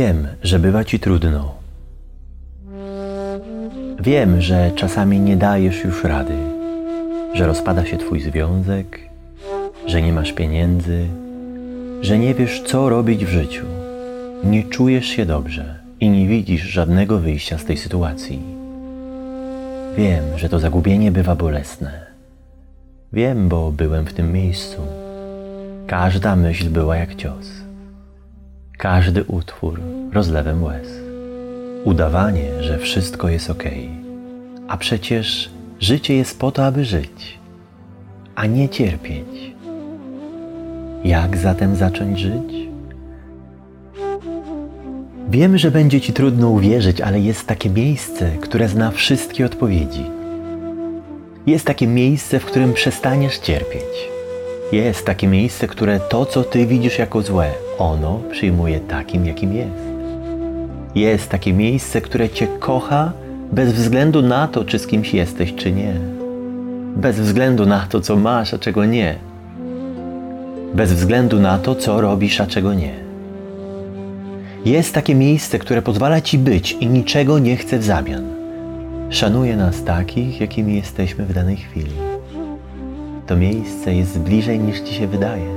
Wiem, że bywa ci trudno. Wiem, że czasami nie dajesz już rady, że rozpada się twój związek, że nie masz pieniędzy, że nie wiesz, co robić w życiu. Nie czujesz się dobrze i nie widzisz żadnego wyjścia z tej sytuacji. Wiem, że to zagubienie bywa bolesne. Wiem, bo byłem w tym miejscu. Każda myśl była jak cios. Każdy utwór rozlewem łez. Udawanie, że wszystko jest ok. A przecież życie jest po to, aby żyć, a nie cierpieć. Jak zatem zacząć żyć? Wiem, że będzie Ci trudno uwierzyć, ale jest takie miejsce, które zna wszystkie odpowiedzi. Jest takie miejsce, w którym przestaniesz cierpieć. Jest takie miejsce, które to, co Ty widzisz jako złe, ono przyjmuje takim, jakim jest. Jest takie miejsce, które Cię kocha bez względu na to, czy z kimś jesteś, czy nie. Bez względu na to, co masz, a czego nie. Bez względu na to, co robisz, a czego nie. Jest takie miejsce, które pozwala Ci być i niczego nie chce w zamian. Szanuje nas takich, jakimi jesteśmy w danej chwili. To miejsce jest bliżej niż Ci się wydaje.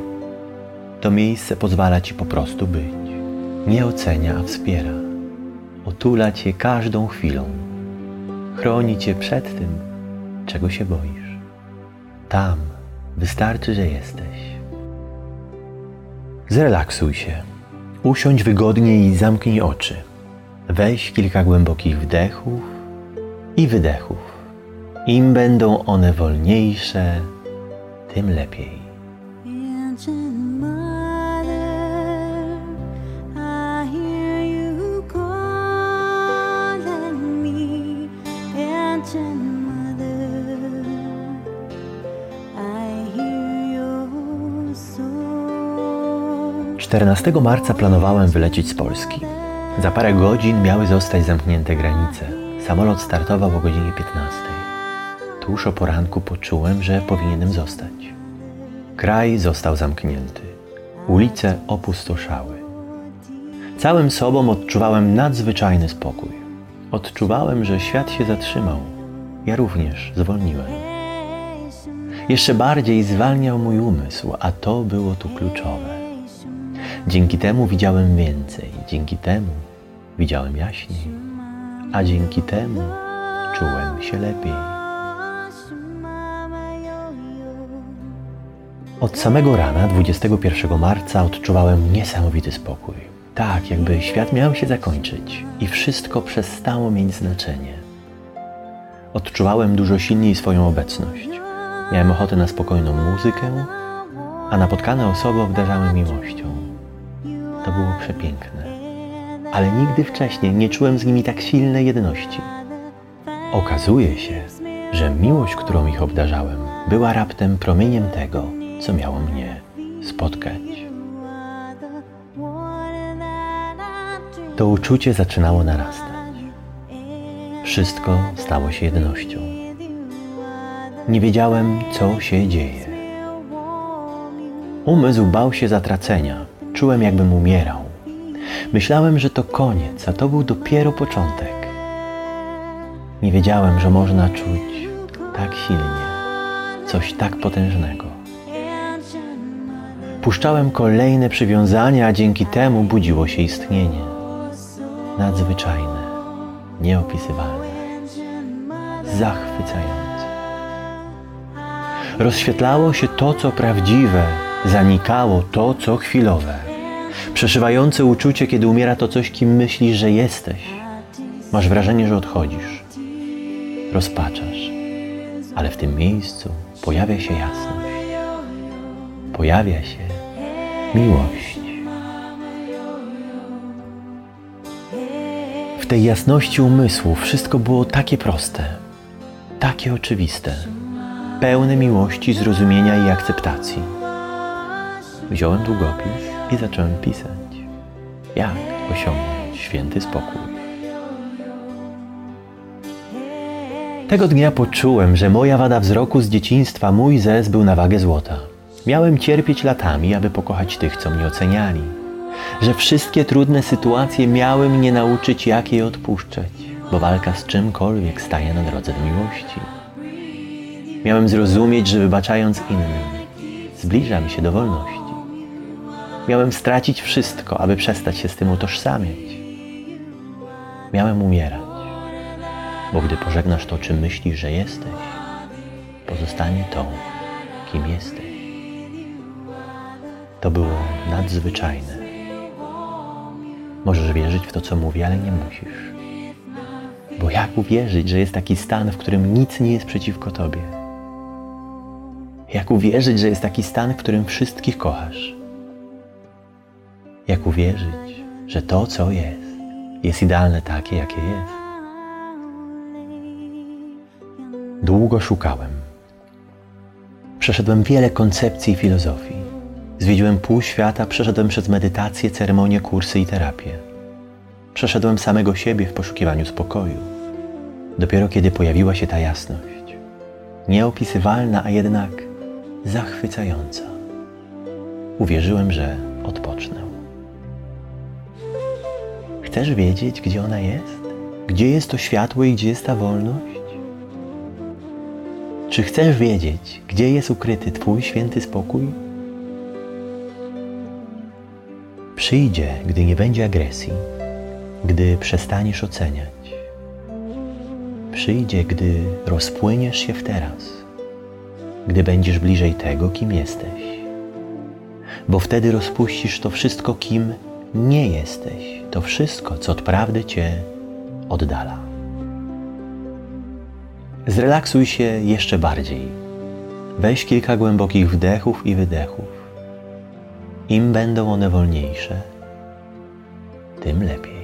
To miejsce pozwala Ci po prostu być. Nie ocenia, a wspiera. Otula Cię każdą chwilą. Chroni Cię przed tym, czego się boisz. Tam wystarczy, że jesteś. Zrelaksuj się. Usiądź wygodnie i zamknij oczy. Weź kilka głębokich wdechów i wydechów. Im będą one wolniejsze, tym lepiej. 14 marca planowałem wylecieć z Polski. Za parę godzin miały zostać zamknięte granice. Samolot startował o godzinie 15. Tuż o poranku poczułem, że powinienem zostać. Kraj został zamknięty. Ulice opustoszały. Całym sobą odczuwałem nadzwyczajny spokój. Odczuwałem, że świat się zatrzymał. Ja również zwolniłem. Jeszcze bardziej zwalniał mój umysł, a to było tu kluczowe. Dzięki temu widziałem więcej, dzięki temu widziałem jaśniej, a dzięki temu czułem się lepiej. Od samego rana 21 marca odczuwałem niesamowity spokój. Tak, jakby świat miał się zakończyć i wszystko przestało mieć znaczenie. Odczuwałem dużo silniej swoją obecność. Miałem ochotę na spokojną muzykę, a napotkane osoby obdarzały miłością. To było przepiękne. Ale nigdy wcześniej nie czułem z nimi tak silnej jedności. Okazuje się, że miłość, którą ich obdarzałem, była raptem promieniem tego, co miało mnie spotkać. To uczucie zaczynało narastać. Wszystko stało się jednością. Nie wiedziałem, co się dzieje. Umysł bał się zatracenia. Czułem, jakbym umierał. Myślałem, że to koniec, a to był dopiero początek. Nie wiedziałem, że można czuć tak silnie coś tak potężnego. Puszczałem kolejne przywiązania, a dzięki temu budziło się istnienie. Nadzwyczajne, nieopisywalne, zachwycające. Rozświetlało się to, co prawdziwe, zanikało to, co chwilowe. Przeszywające uczucie, kiedy umiera to coś, kim myślisz, że jesteś. Masz wrażenie, że odchodzisz. Rozpaczasz. Ale w tym miejscu pojawia się jasność. Pojawia się miłość. W tej jasności umysłu wszystko było takie proste, takie oczywiste, pełne miłości, zrozumienia i akceptacji. Wziąłem długopis i zacząłem pisać. Jak osiągnąć święty spokój? Tego dnia poczułem, że moja wada wzroku z dzieciństwa, mój zez był na wagę złota. Miałem cierpieć latami, aby pokochać tych, co mnie oceniali. że wszystkie trudne sytuacje miały mnie nauczyć, jak je odpuszczać, bo walka z czymkolwiek staje na drodze do miłości. Miałem zrozumieć, że wybaczając innym, zbliżam się do wolności. Miałem stracić wszystko, aby przestać się z tym utożsamiać. Miałem umierać, bo gdy pożegnasz to, czym myślisz, że jesteś, pozostanie to, kim jesteś. To było nadzwyczajne. Możesz wierzyć w to, co mówię, ale nie musisz. Bo jak uwierzyć, że jest taki stan, w którym nic nie jest przeciwko Tobie? Jak uwierzyć, że jest taki stan, w którym wszystkich kochasz? Jak uwierzyć, że to, co jest, jest idealne takie, jakie jest? Długo szukałem. Przeszedłem wiele koncepcji i filozofii. Zwiedziłem pół świata, przeszedłem przez medytację, ceremonie, kursy i terapię. Przeszedłem samego siebie w poszukiwaniu spokoju. Dopiero kiedy pojawiła się ta jasność, nieopisywalna, a jednak zachwycająca, uwierzyłem, że odpocznę. Chcesz wiedzieć, gdzie ona jest? Gdzie jest to światło i gdzie jest ta wolność? Czy chcesz wiedzieć, gdzie jest ukryty Twój święty spokój? Przyjdzie, gdy nie będzie agresji, gdy przestaniesz oceniać. Przyjdzie, gdy rozpłyniesz się w teraz, gdy będziesz bliżej tego, kim jesteś. Bo wtedy rozpuścisz to wszystko, kim nie jesteś, to wszystko, co od prawdy Cię oddala. Zrelaksuj się jeszcze bardziej. Weź kilka głębokich wdechów i wydechów. Im będą one wolniejsze, tym lepiej.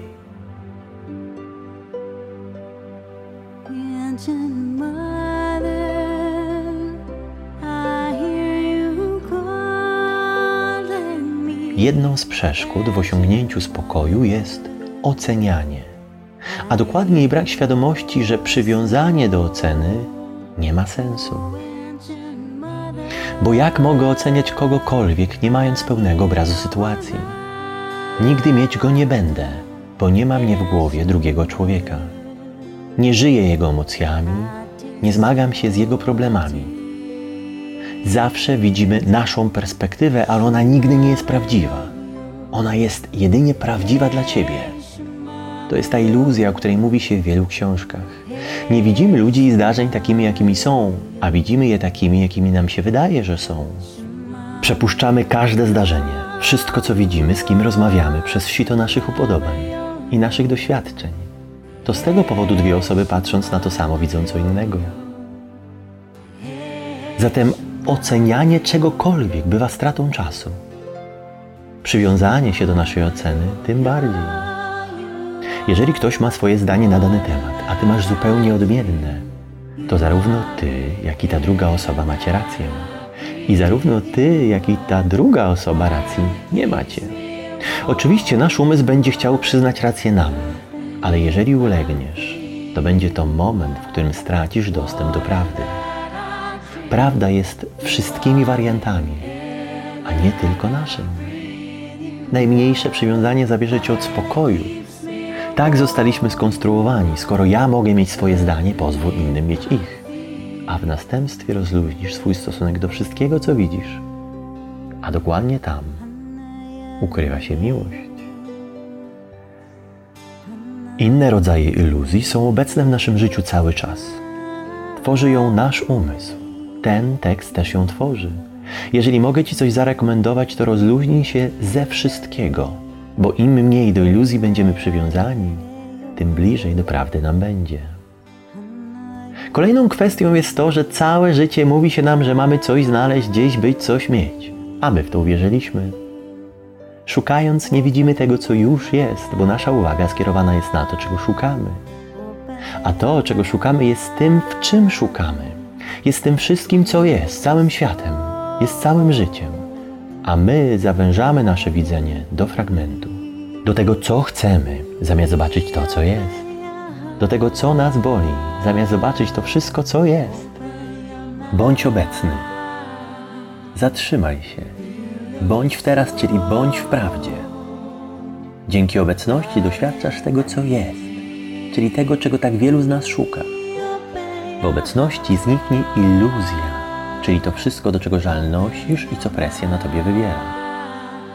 Jedną z przeszkód w osiągnięciu spokoju jest ocenianie, a dokładniej brak świadomości, że przywiązanie do oceny nie ma sensu. Bo jak mogę oceniać kogokolwiek, nie mając pełnego obrazu sytuacji? Nigdy mieć go nie będę, bo nie ma mnie w głowie drugiego człowieka. Nie żyję jego emocjami, nie zmagam się z jego problemami. Zawsze widzimy naszą perspektywę, ale ona nigdy nie jest prawdziwa. Ona jest jedynie prawdziwa dla ciebie. To jest ta iluzja, o której mówi się w wielu książkach. Nie widzimy ludzi i zdarzeń takimi, jakimi są, a widzimy je takimi, jakimi nam się wydaje, że są. Przepuszczamy każde zdarzenie, wszystko, co widzimy, z kim rozmawiamy, przez sito naszych upodobań i naszych doświadczeń. To z tego powodu dwie osoby, patrząc na to samo, widzą co innego. Zatem ocenianie czegokolwiek bywa stratą czasu. Przywiązanie się do naszej oceny tym bardziej. Jeżeli ktoś ma swoje zdanie na dany temat, a ty masz zupełnie odmienne, to zarówno ty, jak i ta druga osoba macie rację. I zarówno ty, jak i ta druga osoba racji nie macie. Oczywiście nasz umysł będzie chciał przyznać rację nam, ale jeżeli ulegniesz, to będzie to moment, w którym stracisz dostęp do prawdy. Prawda jest wszystkimi wariantami, a nie tylko naszym. Najmniejsze przywiązanie zabierze cię od spokoju. Tak zostaliśmy skonstruowani. Skoro ja mogę mieć swoje zdanie, pozwól innym mieć ich. A w następstwie rozluźnisz swój stosunek do wszystkiego, co widzisz. A dokładnie tam ukrywa się miłość. Inne rodzaje iluzji są obecne w naszym życiu cały czas. Tworzy ją nasz umysł. Ten tekst też ją tworzy. Jeżeli mogę Ci coś zarekomendować, to rozluźnij się ze wszystkiego, bo im mniej do iluzji będziemy przywiązani, tym bliżej do prawdy nam będzie. Kolejną kwestią jest to, że całe życie mówi się nam, że mamy coś znaleźć, gdzieś być, coś mieć. A my w to uwierzyliśmy. Szukając, nie widzimy tego, co już jest, bo nasza uwaga skierowana jest na to, czego szukamy. A to, czego szukamy, jest tym, w czym szukamy. Jest tym wszystkim, co jest, całym światem, jest całym życiem. A my zawężamy nasze widzenie do fragmentu, do tego, co chcemy, zamiast zobaczyć to, co jest. Do tego, co nas boli, zamiast zobaczyć to wszystko, co jest. Bądź obecny. Zatrzymaj się. Bądź w teraz, czyli bądź w prawdzie. Dzięki obecności doświadczasz tego, co jest, czyli tego, czego tak wielu z nas szuka. W obecności zniknie iluzja, czyli to wszystko, do czego żal nosisz i co presja na tobie wywiera.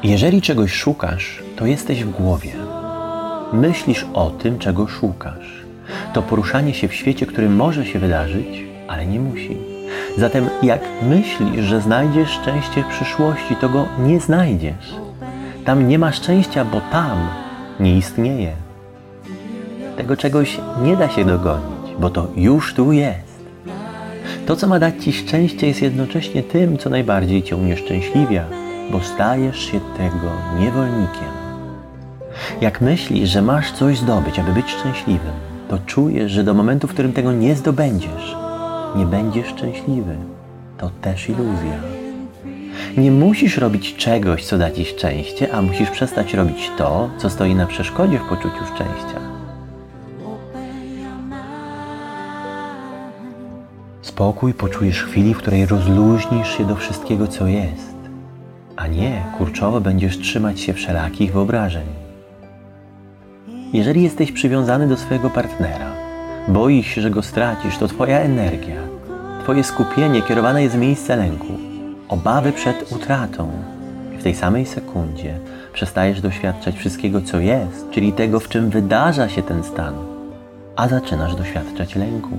Jeżeli czegoś szukasz, to jesteś w głowie. Myślisz o tym, czego szukasz. To poruszanie się w świecie, który może się wydarzyć, ale nie musi. Zatem jak myślisz, że znajdziesz szczęście w przyszłości, to go nie znajdziesz. Tam nie ma szczęścia, bo tam nie istnieje. Tego czegoś nie da się dogonić, bo to już tu jest. To, co ma dać Ci szczęście, jest jednocześnie tym, co najbardziej Cię unieszczęśliwia, bo stajesz się tego niewolnikiem. Jak myślisz, że masz coś zdobyć, aby być szczęśliwym, to czujesz, że do momentu, w którym tego nie zdobędziesz, nie będziesz szczęśliwy. To też iluzja. Nie musisz robić czegoś, co da Ci szczęście, a musisz przestać robić to, co stoi na przeszkodzie w poczuciu szczęścia. Spokój poczujesz w chwili, w której rozluźnisz się do wszystkiego, co jest, a nie kurczowo będziesz trzymać się wszelakich wyobrażeń. Jeżeli jesteś przywiązany do swojego partnera, boisz się, że go stracisz, to Twoja energia, Twoje skupienie kierowane jest w miejsce lęku, obawy przed utratą. W tej samej sekundzie przestajesz doświadczać wszystkiego, co jest, czyli tego, w czym wydarza się ten stan, a zaczynasz doświadczać lęku.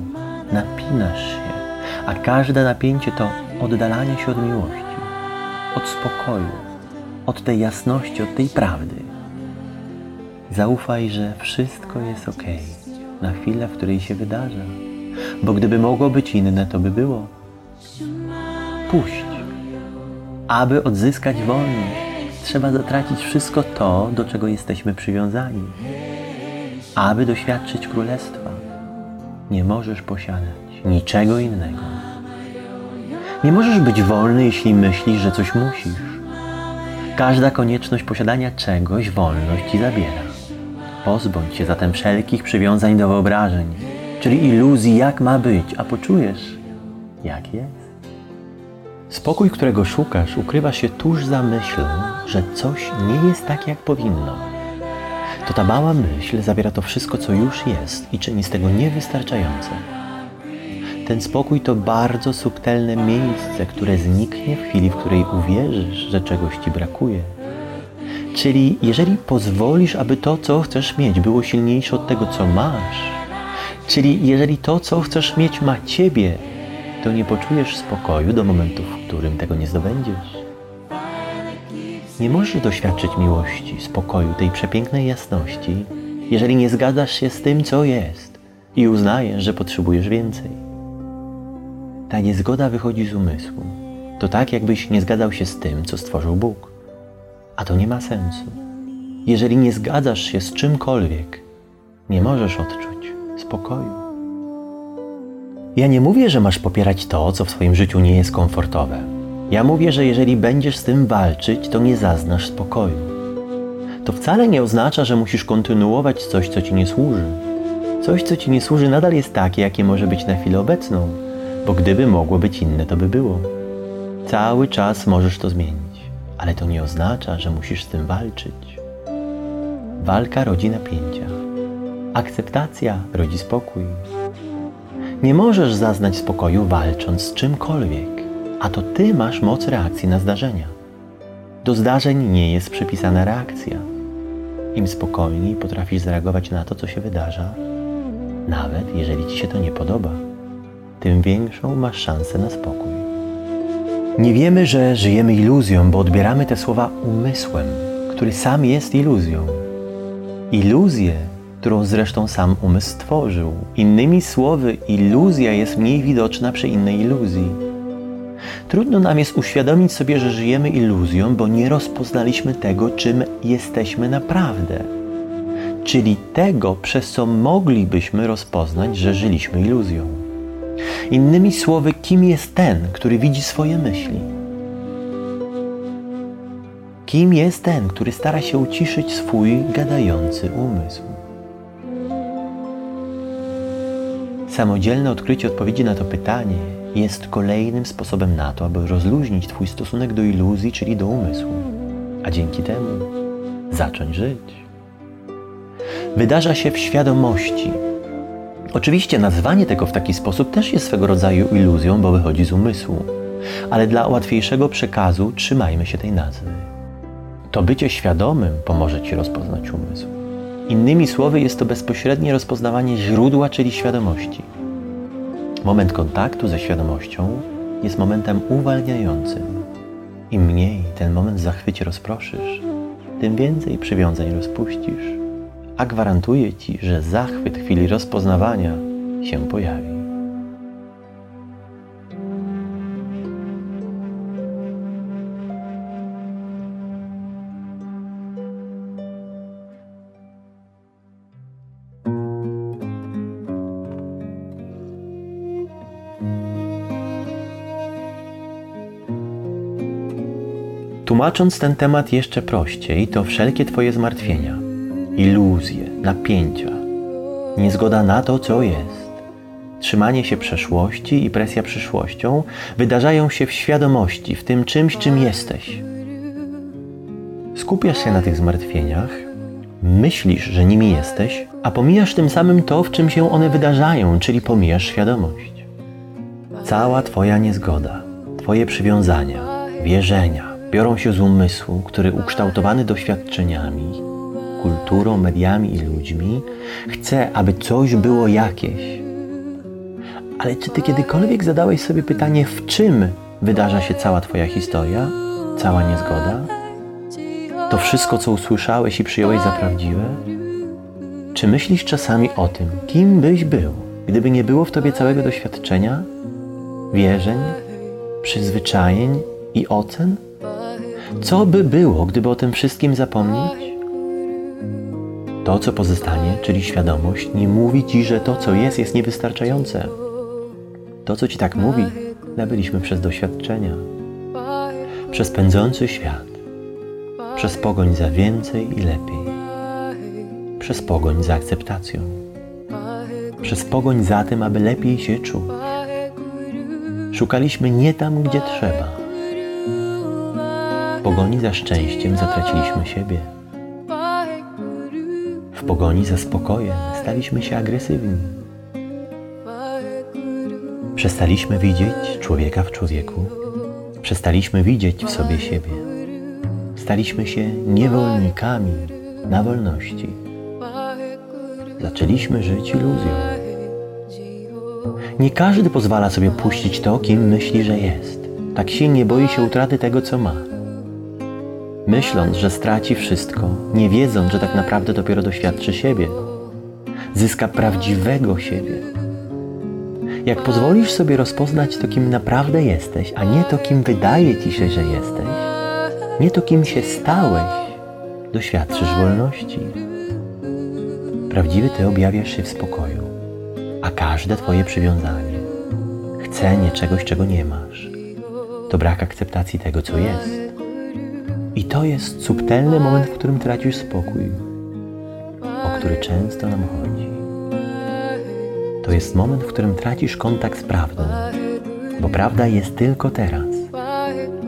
Napinasz się, a każde napięcie to oddalanie się od miłości, od spokoju, od tej jasności, od tej prawdy. Zaufaj, że wszystko jest ok na chwilę, w której się wydarza. Bo gdyby mogło być inne, to by było. Puść. Aby odzyskać wolność, trzeba zatracić wszystko to, do czego jesteśmy przywiązani. Aby doświadczyć królestwa, nie możesz posiadać niczego innego. Nie możesz być wolny, jeśli myślisz, że coś musisz. Każda konieczność posiadania czegoś wolność ci zabiera. Pozbądź się zatem wszelkich przywiązań do wyobrażeń, czyli iluzji, jak ma być, a poczujesz, jak jest. Spokój, którego szukasz, ukrywa się tuż za myślą, że coś nie jest tak, jak powinno. To ta mała myśl zawiera to wszystko, co już jest i czyni z tego niewystarczające. Ten spokój to bardzo subtelne miejsce, które zniknie w chwili, w której uwierzysz, że czegoś ci brakuje. Czyli jeżeli pozwolisz, aby to, co chcesz mieć, było silniejsze od tego, co masz, czyli jeżeli to, co chcesz mieć, ma ciebie, to nie poczujesz spokoju do momentu, w którym tego nie zdobędziesz. Nie możesz doświadczyć miłości, spokoju, tej przepięknej jasności, jeżeli nie zgadzasz się z tym, co jest i uznajesz, że potrzebujesz więcej. Ta niezgoda wychodzi z umysłu. To tak, jakbyś nie zgadzał się z tym, co stworzył Bóg. A to nie ma sensu. Jeżeli nie zgadzasz się z czymkolwiek, nie możesz odczuć spokoju. Ja nie mówię, że masz popierać to, co w swoim życiu nie jest komfortowe. Ja mówię, że jeżeli będziesz z tym walczyć, to nie zaznasz spokoju. To wcale nie oznacza, że musisz kontynuować coś, co ci nie służy. Coś, co ci nie służy, nadal jest takie, jakie może być na chwilę obecną, bo gdyby mogło być inne, to by było. Cały czas możesz to zmienić, ale to nie oznacza, że musisz z tym walczyć. Walka rodzi napięcia. Akceptacja rodzi spokój. Nie możesz zaznać spokoju walcząc z czymkolwiek, a to ty masz moc reakcji na zdarzenia. Do zdarzeń nie jest przypisana reakcja. Im spokojniej potrafisz zareagować na to, co się wydarza, nawet jeżeli ci się to nie podoba, tym większą masz szansę na spokój. Nie wiemy, że żyjemy iluzją, bo odbieramy te słowa umysłem, który sam jest iluzją. Iluzję, którą zresztą sam umysł stworzył. Innymi słowy, iluzja jest mniej widoczna przy innej iluzji. Trudno nam jest uświadomić sobie, że żyjemy iluzją, bo nie rozpoznaliśmy tego, czym jesteśmy naprawdę. Czyli tego, przez co moglibyśmy rozpoznać, że żyliśmy iluzją. Innymi słowy, kim jest ten, który widzi swoje myśli? Kim jest ten, który stara się uciszyć swój gadający umysł? Samodzielne odkrycie odpowiedzi na to pytanie jest kolejnym sposobem na to, aby rozluźnić Twój stosunek do iluzji, czyli do umysłu, a dzięki temu zacząć żyć. wydarza się w świadomości. Oczywiście nazwanie tego w taki sposób też jest swego rodzaju iluzją, bo wychodzi z umysłu, ale dla łatwiejszego przekazu trzymajmy się tej nazwy. To bycie świadomym pomoże Ci rozpoznać umysł. Innymi słowy, jest to bezpośrednie rozpoznawanie źródła, czyli świadomości. Moment kontaktu ze świadomością jest momentem uwalniającym. Im mniej ten moment w zachwycie rozproszysz, tym więcej przywiązań rozpuścisz. A gwarantuję Ci, że zachwyt chwili rozpoznawania się pojawi. Tłumacząc ten temat jeszcze prościej, to wszelkie Twoje zmartwienia, iluzje, napięcia, niezgoda na to, co jest, trzymanie się przeszłości i presja przyszłością wydarzają się w świadomości, w tym czymś, czym jesteś. Skupiasz się na tych zmartwieniach, myślisz, że nimi jesteś, a pomijasz tym samym to, w czym się one wydarzają, czyli pomijasz świadomość. Cała Twoja niezgoda, Twoje przywiązania, wierzenia biorą się z umysłu, który ukształtowany doświadczeniami, kulturą, mediami i ludźmi chce, aby coś było jakieś. Ale czy Ty kiedykolwiek zadałeś sobie pytanie, w czym wydarza się cała Twoja historia, cała niezgoda? To wszystko, co usłyszałeś i przyjąłeś za prawdziwe? Czy myślisz czasami o tym, kim byś był, gdyby nie było w Tobie całego doświadczenia, wierzeń, przyzwyczajeń i ocen? Co by było, gdyby o tym wszystkim zapomnieć? To, co pozostanie, czyli świadomość, nie mówi Ci, że to, co jest, jest niewystarczające. To, co Ci tak mówi, nabyliśmy przez doświadczenia, przez pędzący świat, przez pogoń za więcej i lepiej, przez pogoń za akceptacją, przez pogoń za tym, aby lepiej się czuć. Szukaliśmy nie tam, gdzie trzeba. W pogoni za szczęściem zatraciliśmy siebie. W pogoni za spokojem staliśmy się agresywni. Przestaliśmy widzieć człowieka w człowieku. Przestaliśmy widzieć w sobie siebie. Staliśmy się niewolnikami na wolności. Zaczęliśmy żyć iluzją. Nie każdy pozwala sobie puścić to, kim myśli, że jest. Tak silnie boi się utraty tego, co ma. Myśląc, że straci wszystko, nie wiedząc, że tak naprawdę dopiero doświadczy siebie, zyska prawdziwego siebie. Jak pozwolisz sobie rozpoznać to, kim naprawdę jesteś, a nie to, kim wydaje ci się, że jesteś, nie to, kim się stałeś, doświadczysz wolności. Prawdziwy ty objawiasz się w spokoju, a każde twoje przywiązanie, chcenie czegoś, czego nie masz, to brak akceptacji tego, co jest. I to jest subtelny moment, w którym tracisz spokój, o który często nam chodzi. To jest moment, w którym tracisz kontakt z prawdą, bo prawda jest tylko teraz,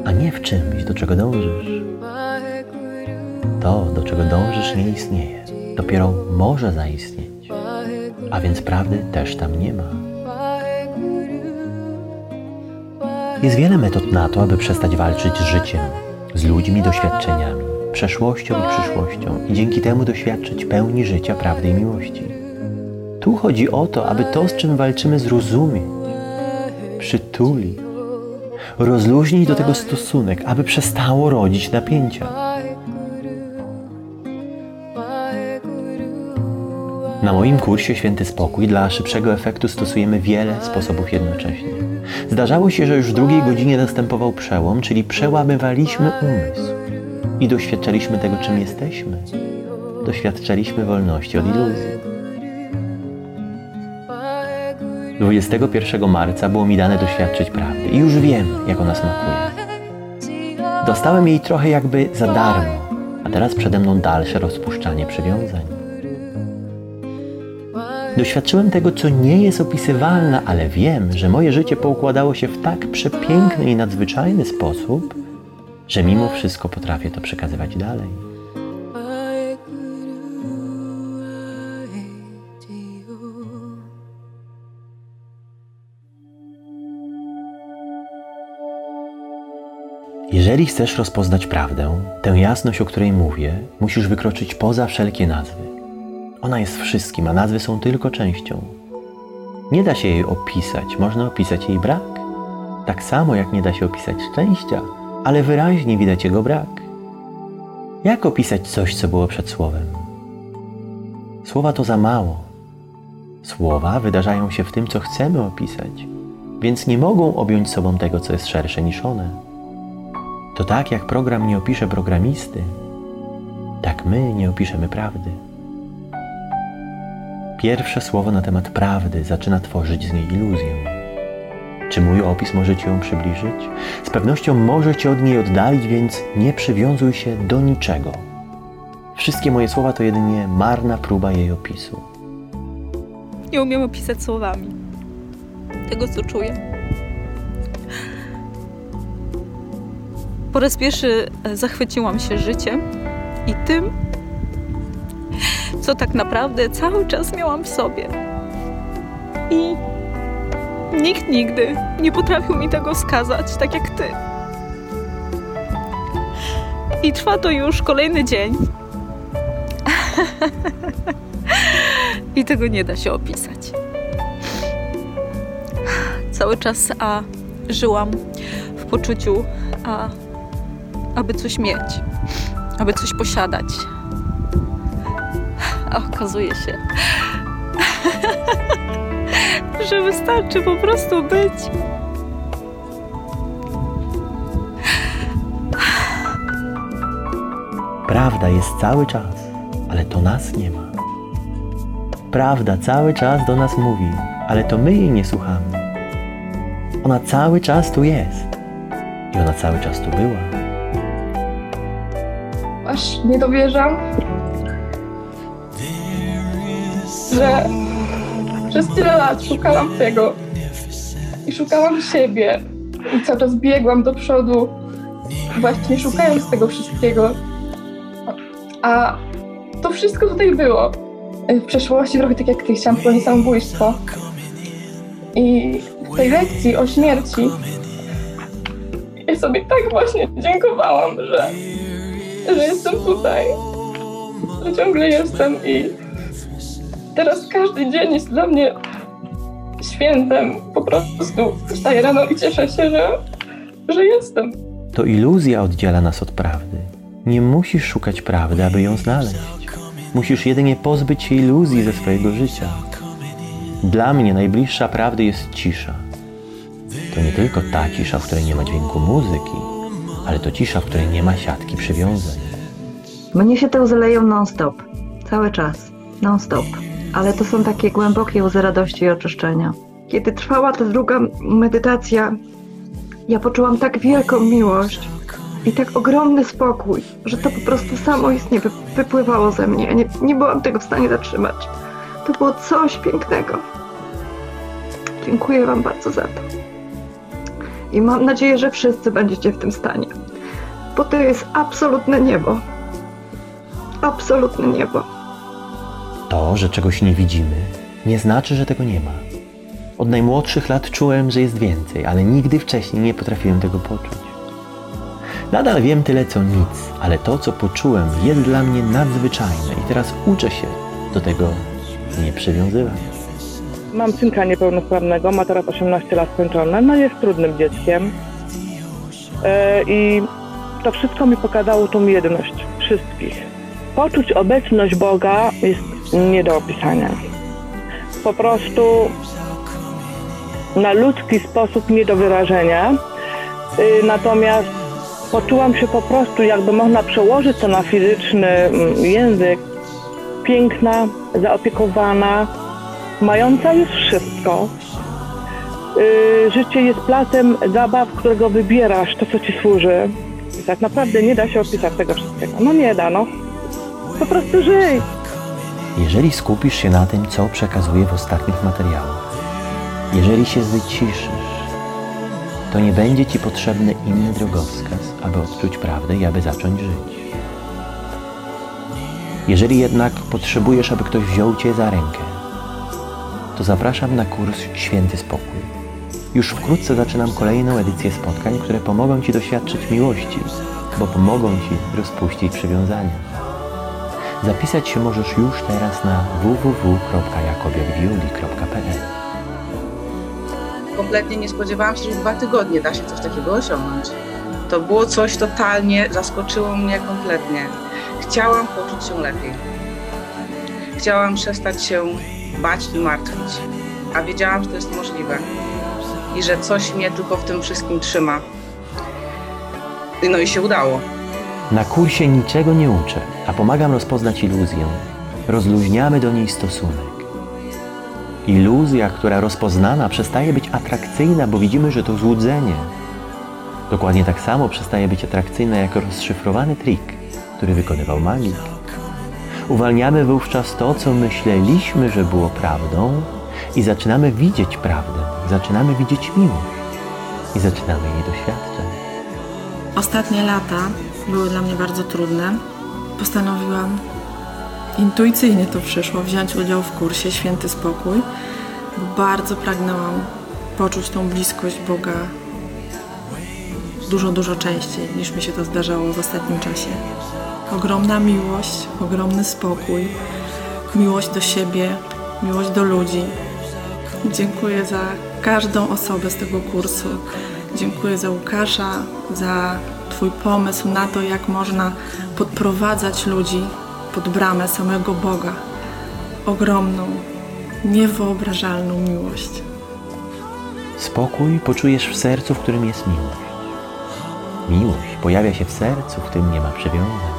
a nie w czymś, do czego dążysz. To, do czego dążysz, nie istnieje. Dopiero może zaistnieć, a więc prawdy też tam nie ma. Jest wiele metod na to, aby przestać walczyć z życiem, z ludźmi, doświadczeniami, przeszłością i przyszłością i dzięki temu doświadczyć pełni życia, prawdy i miłości. Tu chodzi o to, aby to, z czym walczymy, zrozumieć, przytulić, rozluźnić do tego stosunek, aby przestało rodzić napięcia. Na moim kursie Święty Spokój dla szybszego efektu stosujemy wiele sposobów jednocześnie. Zdarzało się, że już w drugiej godzinie następował przełom, czyli przełamywaliśmy umysł i doświadczaliśmy tego, czym jesteśmy. Doświadczaliśmy wolności od iluzji. 21 marca było mi dane doświadczyć prawdy i już wiem, jak ona smakuje. Dostałem jej trochę jakby za darmo, a teraz przede mną dalsze rozpuszczanie przywiązań. Doświadczyłem tego, co nie jest opisywalne, ale wiem, że moje życie poukładało się w tak przepiękny i nadzwyczajny sposób, że mimo wszystko potrafię to przekazywać dalej. Jeżeli chcesz rozpoznać prawdę, tę jasność, o której mówię, musisz wykroczyć poza wszelkie nazwy. Ona jest wszystkim, a nazwy są tylko częścią. Nie da się jej opisać, można opisać jej brak. Tak samo jak nie da się opisać szczęścia, ale wyraźnie widać jego brak. Jak opisać coś, co było przed słowem? Słowa to za mało. Słowa wydarzają się w tym, co chcemy opisać, więc nie mogą objąć sobą tego, co jest szersze niż one. To tak jak program nie opisze programisty, tak my nie opiszemy prawdy. Pierwsze słowo na temat prawdy zaczyna tworzyć z niej iluzję. Czy mój opis może Ci ją przybliżyć? Z pewnością może Cię od niej oddalić, więc nie przywiązuj się do niczego. Wszystkie moje słowa to jedynie marna próba jej opisu. Nie umiem opisać słowami tego, co czuję. Po raz pierwszy zachwyciłam się życiem i tym, co tak naprawdę cały czas miałam w sobie. I nikt nigdy nie potrafił mi tego wskazać, tak jak ty. I trwa to już kolejny dzień. I tego nie da się opisać. Cały czas a, żyłam w poczuciu, a, aby coś mieć, aby coś posiadać. A okazuje się, że wystarczy po prostu być. Prawda jest cały czas, ale to nas nie ma. Prawda cały czas do nas mówi, ale to my jej nie słuchamy. Ona cały czas tu jest i ona cały czas tu była. aż nie dowierzam, że przez tyle lat szukałam tego i szukałam siebie i cały czas biegłam do przodu, właśnie szukając tego wszystkiego. A to wszystko tutaj było. W przeszłości trochę tak jak ty chciałam popełnić samobójstwo. I w tej lekcji o śmierci ja sobie tak właśnie dziękowałam, że że jestem tutaj, że ciągle jestem i teraz każdy dzień jest dla mnie świętem. Po prostu wstaję rano i cieszę się, że, że jestem. To iluzja oddziela nas od prawdy. Nie musisz szukać prawdy, aby ją znaleźć. Musisz jedynie pozbyć się iluzji ze swojego życia. Dla mnie najbliższa prawdy jest cisza. To nie tylko ta cisza, w której nie ma dźwięku muzyki, ale to cisza, w której nie ma siatki przywiązań. Mnie się te łzy leją non-stop. Cały czas. Non-stop. Ale to są takie głębokie łzy radości i oczyszczenia. Kiedy trwała ta druga medytacja, ja poczułam tak wielką miłość i tak ogromny spokój, że to po prostu samoistnie wy- wypływało ze mnie. Nie, nie byłam tego w stanie zatrzymać. To było coś pięknego. Dziękuję Wam bardzo za to. I mam nadzieję, że wszyscy będziecie w tym stanie. Bo to jest absolutne niebo. Absolutne niebo. To, że czegoś nie widzimy, nie znaczy, że tego nie ma. Od najmłodszych lat czułem, że jest więcej, ale nigdy wcześniej nie potrafiłem tego poczuć. Nadal wiem tyle co nic, ale to, co poczułem, jest dla mnie nadzwyczajne i teraz uczę się do tego nie przywiązywać. Mam synka niepełnosprawnego, ma teraz 18 lat skończone, no jest trudnym dzieckiem. E, I to wszystko mi pokazało tą jedność wszystkich. Poczuć obecność Boga jest nie do opisania. Po prostu na ludzki sposób nie do wyrażenia. Y, Natomiast poczułam się po prostu, jakby można przełożyć to na fizyczny mm, język, piękna, zaopiekowana, mająca już wszystko. Yy, życie jest placem zabaw, którego wybierasz, to co ci służy. I tak naprawdę nie da się opisać tego wszystkiego. No nie da, no. Po prostu żyj. Jeżeli skupisz się na tym, co przekazuję w ostatnich materiałach, jeżeli się wyciszysz, to nie będzie Ci potrzebny inny drogowskaz, aby odczuć prawdę i aby zacząć żyć. Jeżeli jednak potrzebujesz, aby ktoś wziął Cię za rękę, to zapraszam na kurs Święty Spokój. Już wkrótce zaczynam kolejną edycję spotkań, które pomogą Ci doświadczyć miłości, bo pomogą Ci rozpuścić przywiązania. Zapisać się możesz już teraz na www.jakobiakwiuli.pl Kompletnie nie spodziewałam się, że w dwa tygodnie da się coś takiego osiągnąć. To było coś totalnie, zaskoczyło mnie kompletnie. Chciałam poczuć się lepiej. Chciałam przestać się bać i martwić, a wiedziałam, że to jest możliwe i że coś mnie tylko w tym wszystkim trzyma. No i się udało. Na kursie niczego nie uczę, a pomagam rozpoznać iluzję. Rozluźniamy do niej stosunek. Iluzja, która rozpoznana, przestaje być atrakcyjna, bo widzimy, że to złudzenie. Dokładnie tak samo przestaje być atrakcyjna jak rozszyfrowany trik, który wykonywał magik. Uwalniamy wówczas to, co myśleliśmy, że było prawdą, i zaczynamy widzieć prawdę, zaczynamy widzieć miłość i zaczynamy jej doświadczać. Ostatnie lata były dla mnie bardzo trudne. Postanowiłam, intuicyjnie to przyszło, wziąć udział w kursie Święty Spokój, bo bardzo pragnęłam poczuć tą bliskość Boga dużo, dużo częściej niż mi się to zdarzało w ostatnim czasie. Ogromna miłość, ogromny spokój, miłość do siebie, miłość do ludzi. Dziękuję za każdą osobę z tego kursu. Dziękuję za Łukasza, za Twój pomysł na to, jak można podprowadzać ludzi pod bramę samego Boga. Ogromną, niewyobrażalną miłość. Spokój poczujesz w sercu, w którym jest miłość. Miłość pojawia się w sercu, w którym nie ma przywiązań.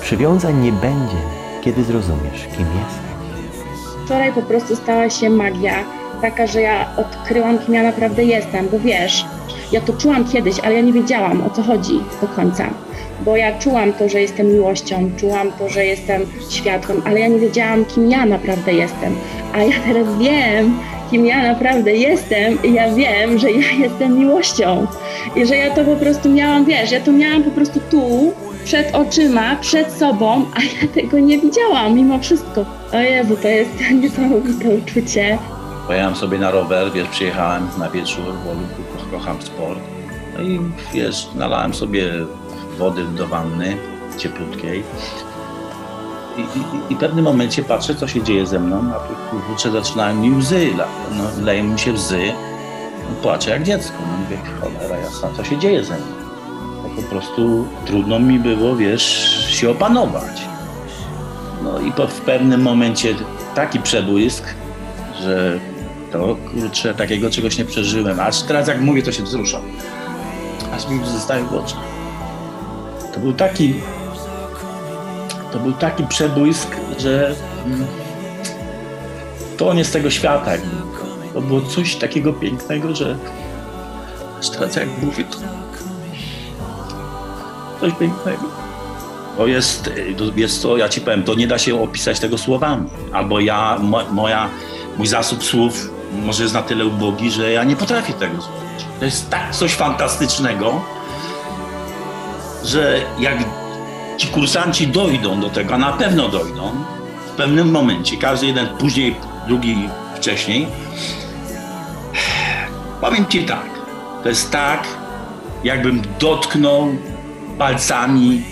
Przywiązań nie będzie, kiedy zrozumiesz, kim jesteś. Wczoraj po prostu stała się magia, taka, że ja odkryłam, kim ja naprawdę jestem, bo wiesz, ja to czułam kiedyś, ale ja nie wiedziałam, o co chodzi do końca. Bo ja czułam to, że jestem miłością, czułam to, że jestem światłem, ale ja nie wiedziałam, kim ja naprawdę jestem. A ja teraz wiem, kim ja naprawdę jestem i ja wiem, że ja jestem miłością. I że ja to po prostu miałam, wiesz, ja to miałam po prostu tu, przed oczyma, przed sobą, a ja tego nie widziałam mimo wszystko. O Jezu, to jest niesamowite uczucie. Pojechałem sobie na rower, wiesz, przyjechałem na wieczór, bo kocham sport. No i wiesz, nalałem sobie wody do wanny, cieplutkiej. I, i, I w pewnym momencie patrzę, co się dzieje ze mną, a kurczę zaczynają mi łzy, no, leją mi się łzy. Płaczę jak dziecko. No mówię, cholera jasna, co się dzieje ze mną? Bo po prostu trudno mi było, wiesz, się opanować. No i po, w pewnym momencie taki przebłysk, że to kurczę, takiego czegoś nie przeżyłem. Aż teraz jak mówię, to się wzruszam. Aż mi zostaje w oczach. To był taki. To był taki przebłysk, że mm, to nie z tego świata. To było coś takiego pięknego, że aż teraz jak mówię, to coś pięknego. To jest, jest to, ja ci powiem, to nie da się opisać tego słowami. Albo ja, mo, moja, mój zasób słów może jest na tyle ubogi, że ja nie potrafię tego zrobić. To jest tak coś fantastycznego, że jak ci kursanci dojdą do tego, a na pewno dojdą, w pewnym momencie, każdy jeden później, drugi wcześniej, powiem ci tak, to jest tak, jakbym dotknął palcami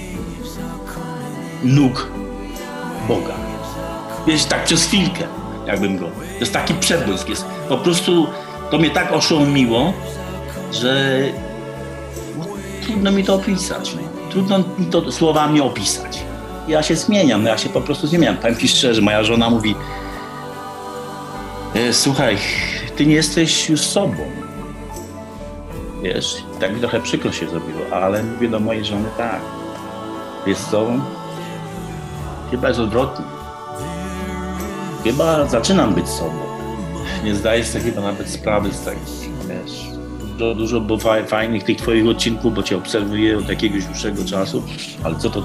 nóg Boga. Wiesz, tak przez chwilkę, jakbym go. To jest taki przebłysk. Jest po prostu to mnie tak oszołomiło, że no, trudno mi to opisać. No. Trudno mi to słowami opisać. Ja się zmieniam, no ja się po prostu zmieniam. Powiem ci szczerze, moja żona mówi e, słuchaj, ty nie jesteś już sobą. Wiesz, tak mi trochę przykro się zrobiło, ale mówię do mojej żony tak. Wiesz co, chyba jest odwrotnie. Chyba zaczynam być sobą. Nie zdaję sobie chyba nawet sprawy z tego, wiesz. Dużo, dużo fa- fajnych tych twoich odcinków, bo cię obserwuję od jakiegoś dłuższego czasu, ale co to,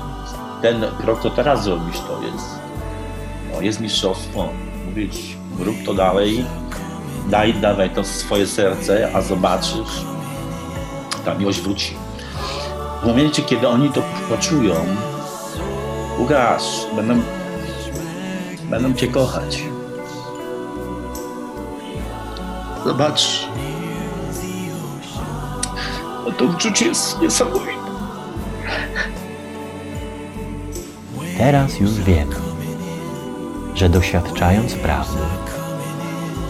ten krok, co teraz zrobisz, to jest, no, jest mistrzostwo. Mówić, rób to dalej, daj, dawaj to swoje serce, a zobaczysz, ta miłość wróci. W momencie, kiedy oni to poczują, Łukasz, będą, będą cię kochać. Zobacz. No to uczucie jest niesamowite. Teraz już wiemy, że doświadczając prawdy,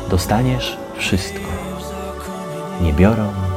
dostaniesz wszystko, nie biorąc